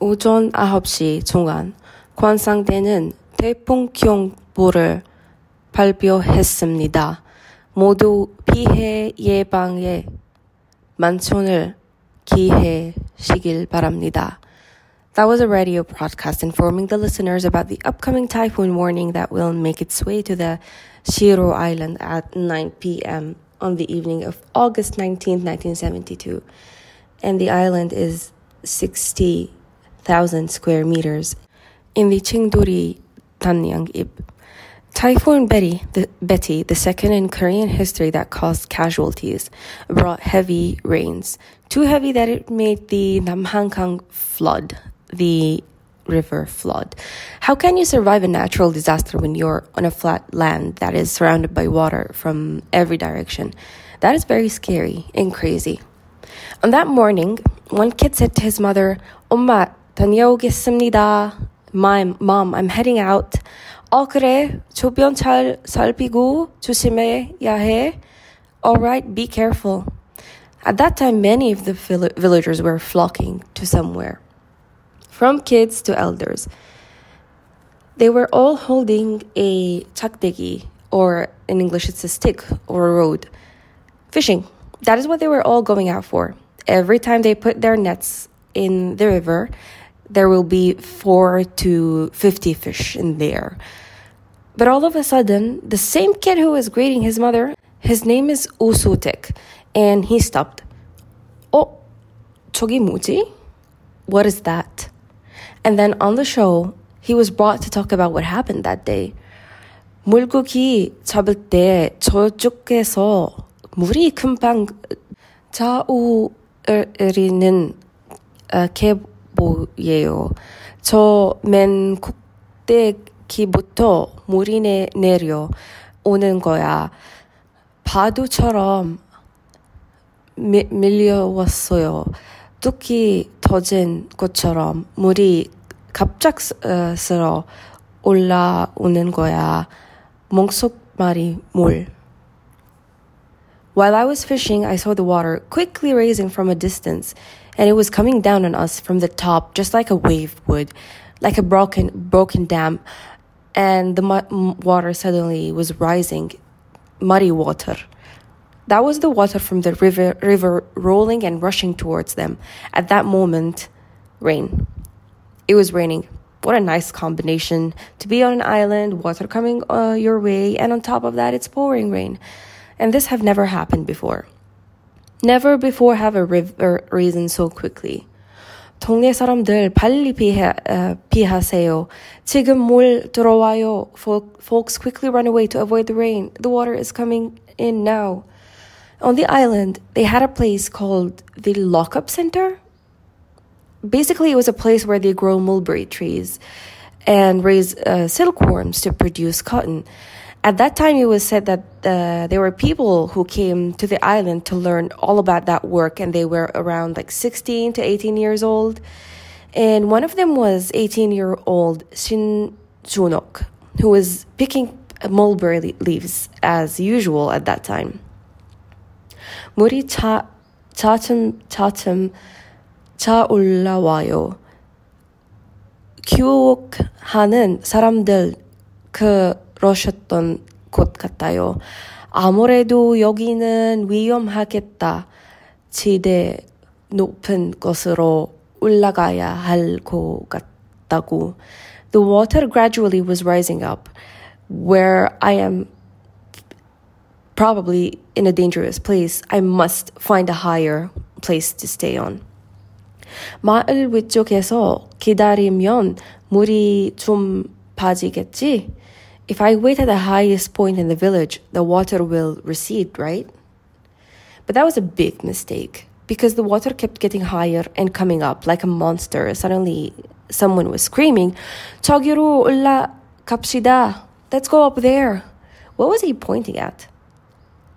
오전 9시 중간 관상대는 태풍 경보를 발표했습니다. 모두 피해 예방에 만천을 기해시길 바랍니다. That was a radio broadcast informing the listeners about the upcoming typhoon warning that will make its way to the Shiro Island at 9 p.m. on the evening of August 19, 1972. And the island is 60,000 square meters in the Chingduri Tanyang-ib. Typhoon Betty the, Betty, the second in Korean history that caused casualties, brought heavy rains. Too heavy that it made the Namhankang flood, the river flood. How can you survive a natural disaster when you're on a flat land that is surrounded by water from every direction? That is very scary and crazy. On that morning, one kid said to his mother, 엄마, 다녀오겠습니다. My mom, I'm heading out. 어, 그래. 주변 잘 살피고 조심해야 해. Alright, be careful. At that time, many of the villagers were flocking to somewhere, from kids to elders. They were all holding a chakdegi, or in English it's a stick or a rod, fishing. That is what they were all going out for. Every time they put their nets in the river, there will be four to 50 fish in there. But all of a sudden, the same kid who was greeting his mother, his name is Usutek, and he stopped. Oh, 저기 뭐지? What is that? And then on the show, he was brought to talk about what happened that day. 물고기 잡을 때 저쪽에서 물이 금방 자우리는 계보예요. 저 맨 꼭대기부터 물이 내, 내려 오는 거야. 파도처럼 미, 밀려왔어요. 뚝이 터진 것처럼 물이 갑작스러 올라오는 거야. 목속말이 물. While I was fishing, I saw the water quickly raising from a distance, and it was coming down on us from the top, just like a wave would, like a broken broken dam. And the mu- water suddenly was rising, muddy water. That was the water from the river, river rolling and rushing towards them. At that moment, rain. It was raining. What a nice combination to be on an island, water coming uh, your way, and on top of that, it's pouring rain and this have never happened before. Never before have a river risen so quickly. 동네 사람들 빨리 피해, uh, 피하세요. 지금 물 들어와요. Folks quickly run away to avoid the rain. The water is coming in now. On the island, they had a place called the Lockup Center. Basically, it was a place where they grow mulberry trees and raise uh, silkworms to produce cotton. At that time, it was said that uh, there were people who came to the island to learn all about that work, and they were around like 16 to 18 years old. And one of them was 18 year old Shin Junok, who was picking mulberry leaves as usual at that time. 물이 차, 차츰 차츰 차 올라와요. 교육하는 사람들 그 그러셨던 것 같아요. 아무래도 여기는 위험하겠다. 지대 높은 곳으로 올라가야 할 것 같다고. The water gradually was rising up where I am probably in a dangerous place. I must find a higher place to stay on. 마을 위쪽에서 기다리면 물이 좀 빠지겠지? If I wait at the highest point in the village, the water will recede, right? But that was a big mistake because the water kept getting higher and coming up like a monster. Suddenly, someone was screaming, "Chagiru, ulla Kapshida, let's go up there. What was he pointing at?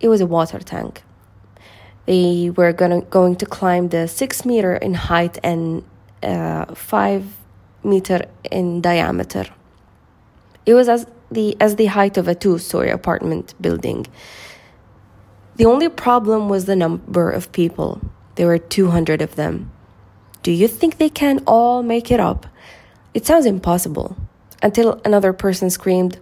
It was a water tank. They were gonna, going to climb the six meter in height and uh, five meter in diameter. It was as the, as the height of a two story apartment building. The only problem was the number of people. There were 200 of them. Do you think they can all make it up? It sounds impossible. Until another person screamed,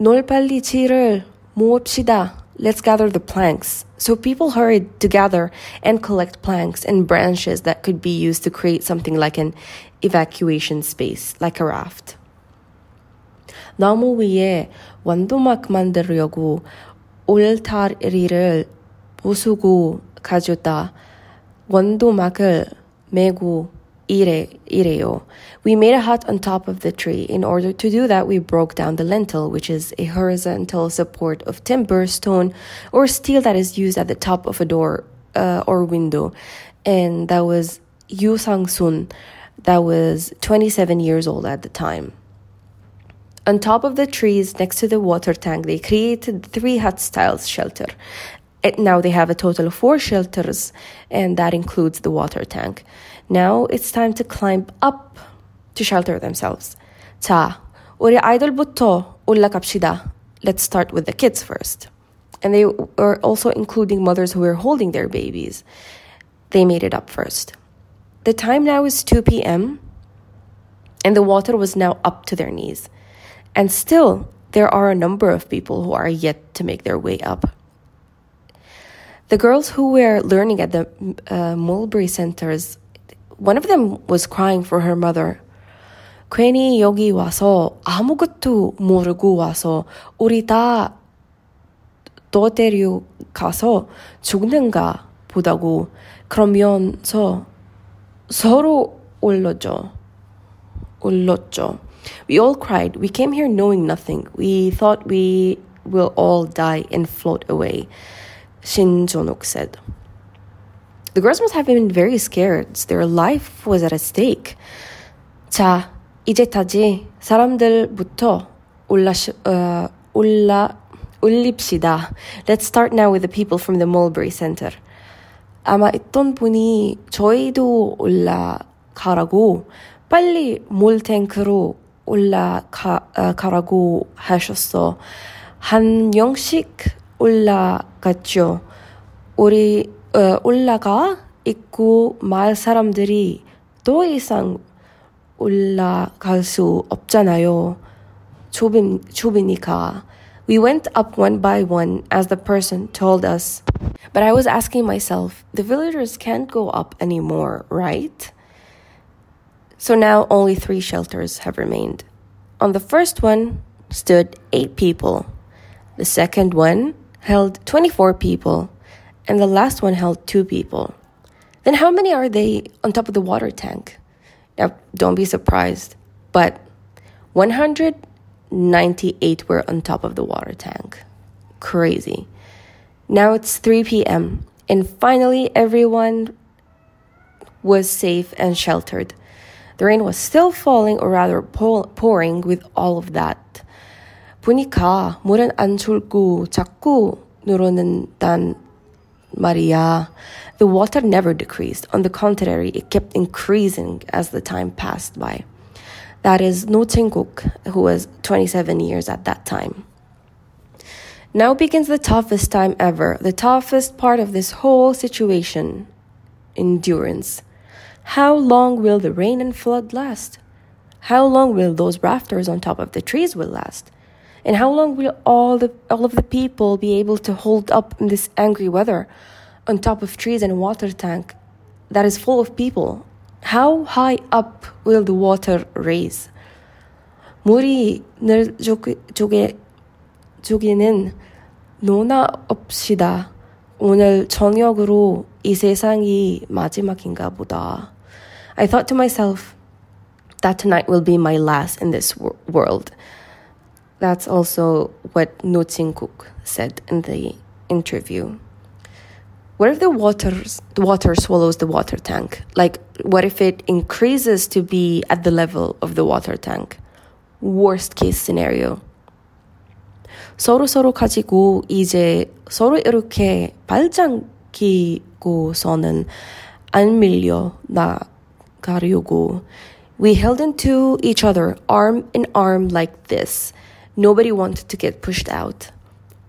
Nolpalli Muopshida, let's gather the planks. So people hurried to gather and collect planks and branches that could be used to create something like an evacuation space, like a raft. 나무 위에 원두막 만들려고 울타리를 부수고 가져다 원두막을 메고 이래, 이래요. We made a hut on top of the tree. In order to do that, we broke down the lintel, which is a horizontal support of timber, stone, or steel that is used at the top of a door uh, or window. And that was Yu Sang-sun, that was 27 years old at the time. On top of the trees next to the water tank, they created three hut styles shelter. It, now they have a total of four shelters, and that includes the water tank. Now it's time to climb up to shelter themselves. Ta, uri idol butto ulla kapshida. Let's start with the kids first. And they were also including mothers who were holding their babies. They made it up first. The time now is 2 p.m., and the water was now up to their knees. And still, there are a number of people who are yet to make their way up. The girls who were learning at the uh, Mulberry centers, one of them was crying for her mother. 괜히 여기 와서 아무것도 모르고 와서 우리 다 도대류 가서 죽는가 보다고 그러면서 서로 울었죠. 울었죠. We all cried. We came here knowing nothing. We thought we will all die and float away. Shin Jonok said. The girls must have been very scared. Their life was at a stake. 자, 이제 타지. 사람들부터 올라, uh, 올라, 올립시다. Let's start now with the people from the Mulberry Center. 아마 있던 분이 저희도 올라가라고 빨리 몰탱크로 올라가라고 하셨어. 한 명씩 올라갔죠. 우리 어, 올라가 있고 마을 사람들이 더 이상 올라갈 수 없잖아요. 좁은, 좁으니까. We went up one by one as the person told us. But I was asking myself, the villagers can't go up anymore, right? So now only three shelters have remained. On the first one stood eight people. The second one held 24 people. And the last one held two people. Then how many are they on top of the water tank? Now, don't be surprised, but 198 were on top of the water tank. Crazy. Now it's 3 p.m., and finally everyone was safe and sheltered. The rain was still falling, or rather pouring, with all of that. 보니까 물은 안 줄고 자꾸 늘어난단 말이야. The water never decreased. On the contrary, it kept increasing as the time passed by. That is No who was 27 years at that time. Now begins the toughest time ever, the toughest part of this whole situation endurance. How long will the rain and flood last? How long will those rafters on top of the trees will last? And how long will all the all of the people be able to hold up in this angry weather on top of trees and a water tank that is full of people? How high up will the water raise? 물이 늘 조개, 조개는 노나 없시다. 오늘 저녁으로 이 세상이 마지막인가 보다. I thought to myself that tonight will be my last in this wor- world. That's also what No Kook said in the interview. What if the waters the water swallows the water tank? Like what if it increases to be at the level of the water tank? Worst case scenario. 서로 서로 가지고 이제 서로 이렇게 발장기고서는 안 밀려 나 Karyugu. We held into each other, arm in arm, like this. Nobody wanted to get pushed out.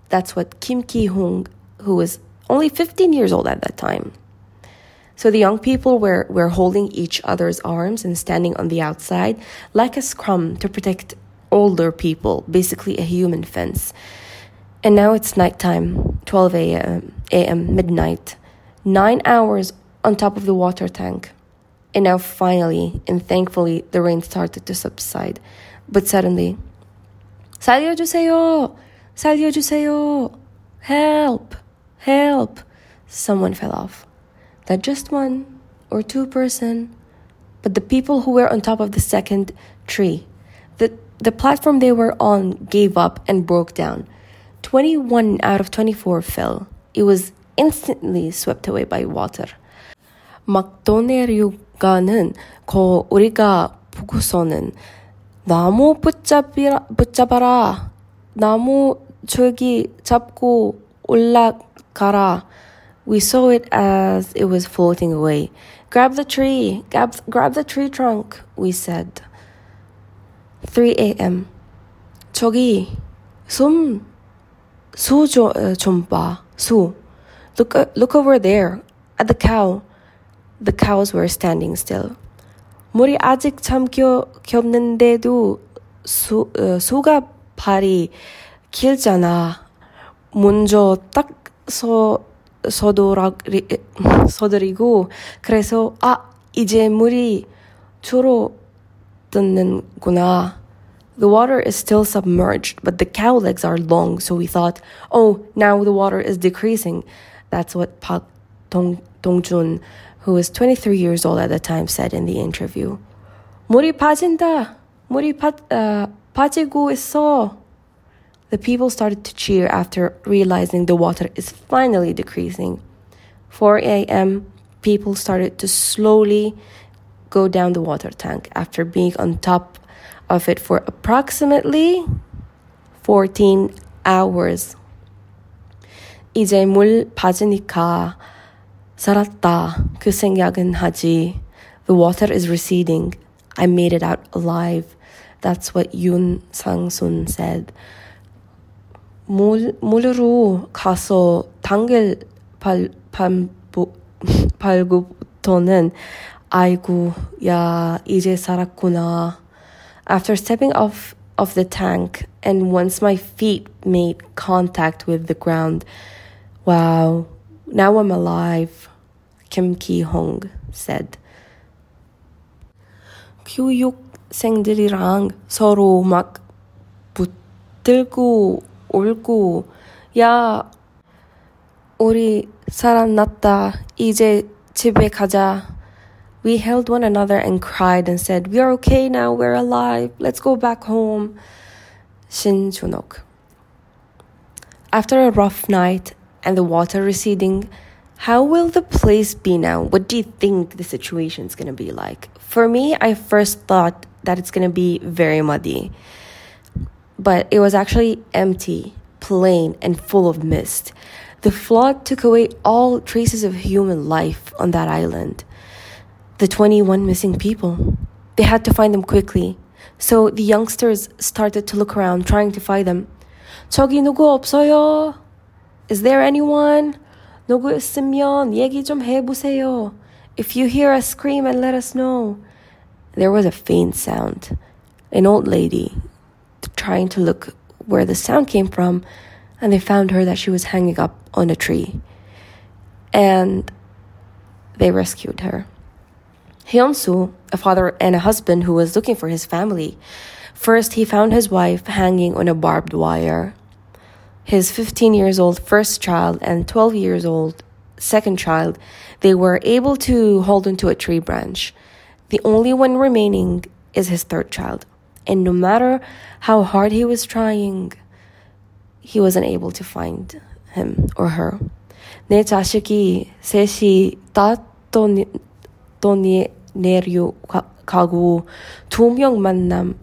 That's what Kim Ki Hung, who was only 15 years old at that time. So the young people were, were holding each other's arms and standing on the outside like a scrum to protect older people, basically a human fence. And now it's nighttime, 12 a.m., midnight, nine hours on top of the water tank. And now, finally and thankfully, the rain started to subside. But suddenly, Salio Juseyo! Oh! Salio Juseyo! Oh! Help! Help! Someone fell off. Not just one or two person, but the people who were on top of the second tree. The, the platform they were on gave up and broke down. 21 out of 24 fell. It was instantly swept away by water. Maktoneryuk 떠내려가는 거 우리가 보고서는 나무 붙잡이라, 붙잡아라. 나무 저기 잡고 올라가라. We saw it as it was floating away. Grab the tree, grab, grab the tree trunk, we said. 3 a.m. 저기, 숨, 수 좀 봐, 수. Look, look over there, at the cow. The cows were standing still. 물이 아직 잠겨 겹는데도 수, 어, 수가 발이 길잖아. 먼저 딱 서, 서도락리, 서드리고 그래서 아 이제 물이 줄어드는구나. The water is still submerged, but the cow legs are long, so we thought, oh, now the water is decreasing. That's what Park Dong Dongjun, who was 23 years old at the time, said in the interview. 물이 빠진다. 물이 빠, uh, 빠지고 있어. The people started to cheer after realizing the water is finally decreasing. 4 a.m., people started to slowly go down the water tank after being on top of it for approximately 14 hours. 이제 물 빠지니까 살았다. 그 생각은 하지. The water is receding. I made it out alive. That's what Yoon Sang-sun said. 몰, 몰로 가서 당길 발, 발부, 발구부터는 아이고, 야, 이제 살았구나. After stepping off of the tank and once my feet made contact with the ground, wow, now I'm alive, Kim Ki Hong said. 교육생들이랑 서로 막 붙들고 울고 야 우리 살아났다 이제 집에 가자 We held one another and cried and said, We are okay now, we're alive, let's go back home. Shin Junok. After a rough night and the water receding, how will the place be now? What do you think the situation is going to be like? For me, I first thought that it's going to be very muddy but it was actually empty, plain, and full of mist. The flood took away all traces of human life on that island. The 21 missing people. They had to find them quickly. So the youngsters started to look around, trying to find them. 저기 누구 없어요? Is there anyone? 누구 있으면 얘기 좀 해보세요. If you hear us scream and let us know. There was a faint sound. An old lady, trying to look where the sound came from, and they found her that she was hanging up on a tree. And they rescued her. Hyun-soo, a father and a husband who was looking for his family, first he found his wife hanging on a barbed wire. His 15 years old first child and 12 years old second child, they were able to hold onto a tree branch. The only one remaining is his third child. And no matter how hard he was trying, he wasn't able to find him or her. 내 자식이 셋이 다또 내려가고 두 명만 남,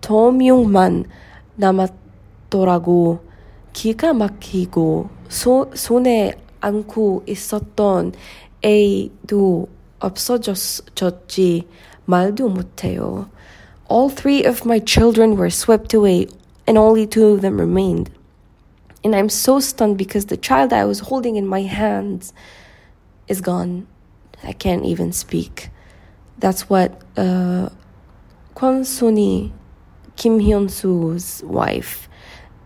두 명만 남았더라고. 기가 막히고 소, 손에 안고 있었던 애도 없어졌지 말도 못해요. All three of my children were swept away, and only two of them remained. And I'm so stunned because the child I was holding in my hands is gone. I can't even speak. That's what uh, Kwon Suni, Kim Hyun Soo's wife,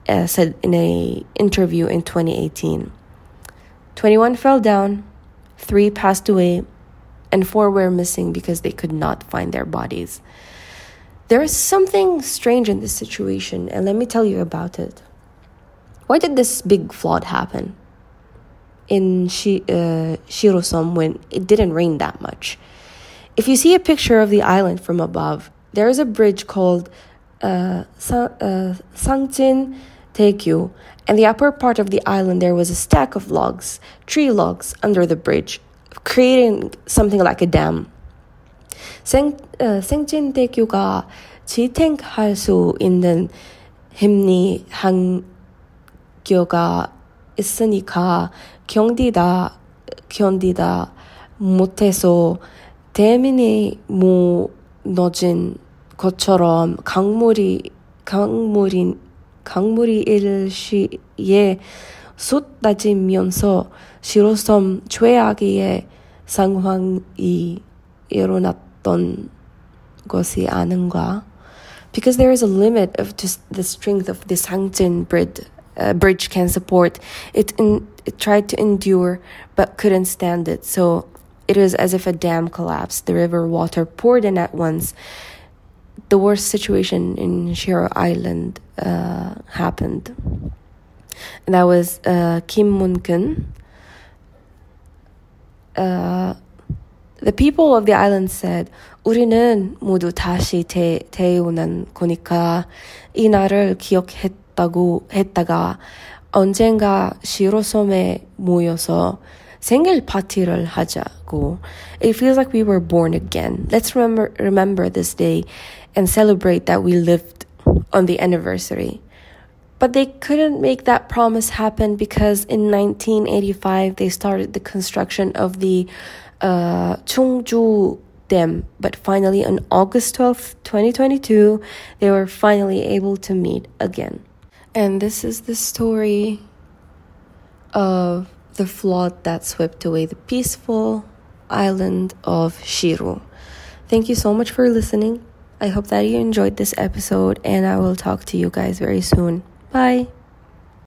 uh, said in a interview in 2018. 21 fell down, three passed away, and four were missing because they could not find their bodies. There is something strange in this situation, and let me tell you about it. Why did this big flood happen in uh, Shirosom when it didn't rain that much? If you see a picture of the island from above, there is a bridge called uh, Sa- uh, Sangjin Taekyu, and the upper part of the island there was a stack of logs, tree logs, under the bridge, creating something like a dam. 생, 어, 생진대교가 지탱할 수 있는 힘리 한교가 있으니까 견디다 견디다 못해서 대민이 무너진 것처럼 강물이 강물이 강물이 일시에 쏟아지면서 실로섬 최악의 상황이 일어났던 것이 아닌가? Because there is a limit of just the strength of this Hangzhen bridge, uh, bridge can support. It, in, it tried to endure but couldn't stand it. So it was as if a dam collapsed. The river water poured in at once. The worst situation in Shiro Island uh, happened. And that was uh, Kim Mun-kun. Uh, the people of the island said, 우리는 모두 다시 태, 태어난 거니까 이 날을 기억했다고 했다가 언젠가 시로섬에 모여서 생일 파티를 하자고. It feels like we were born again. Let's remember remember this day and celebrate that we lived on the anniversary. But they couldn't make that promise happen because in 1985 they started the construction of the uh, Chungju Dam. But finally, on August 12th, 2022, they were finally able to meet again. And this is the story of the flood that swept away the peaceful island of Shiru. Thank you so much for listening. I hope that you enjoyed this episode, and I will talk to you guys very soon. Bye.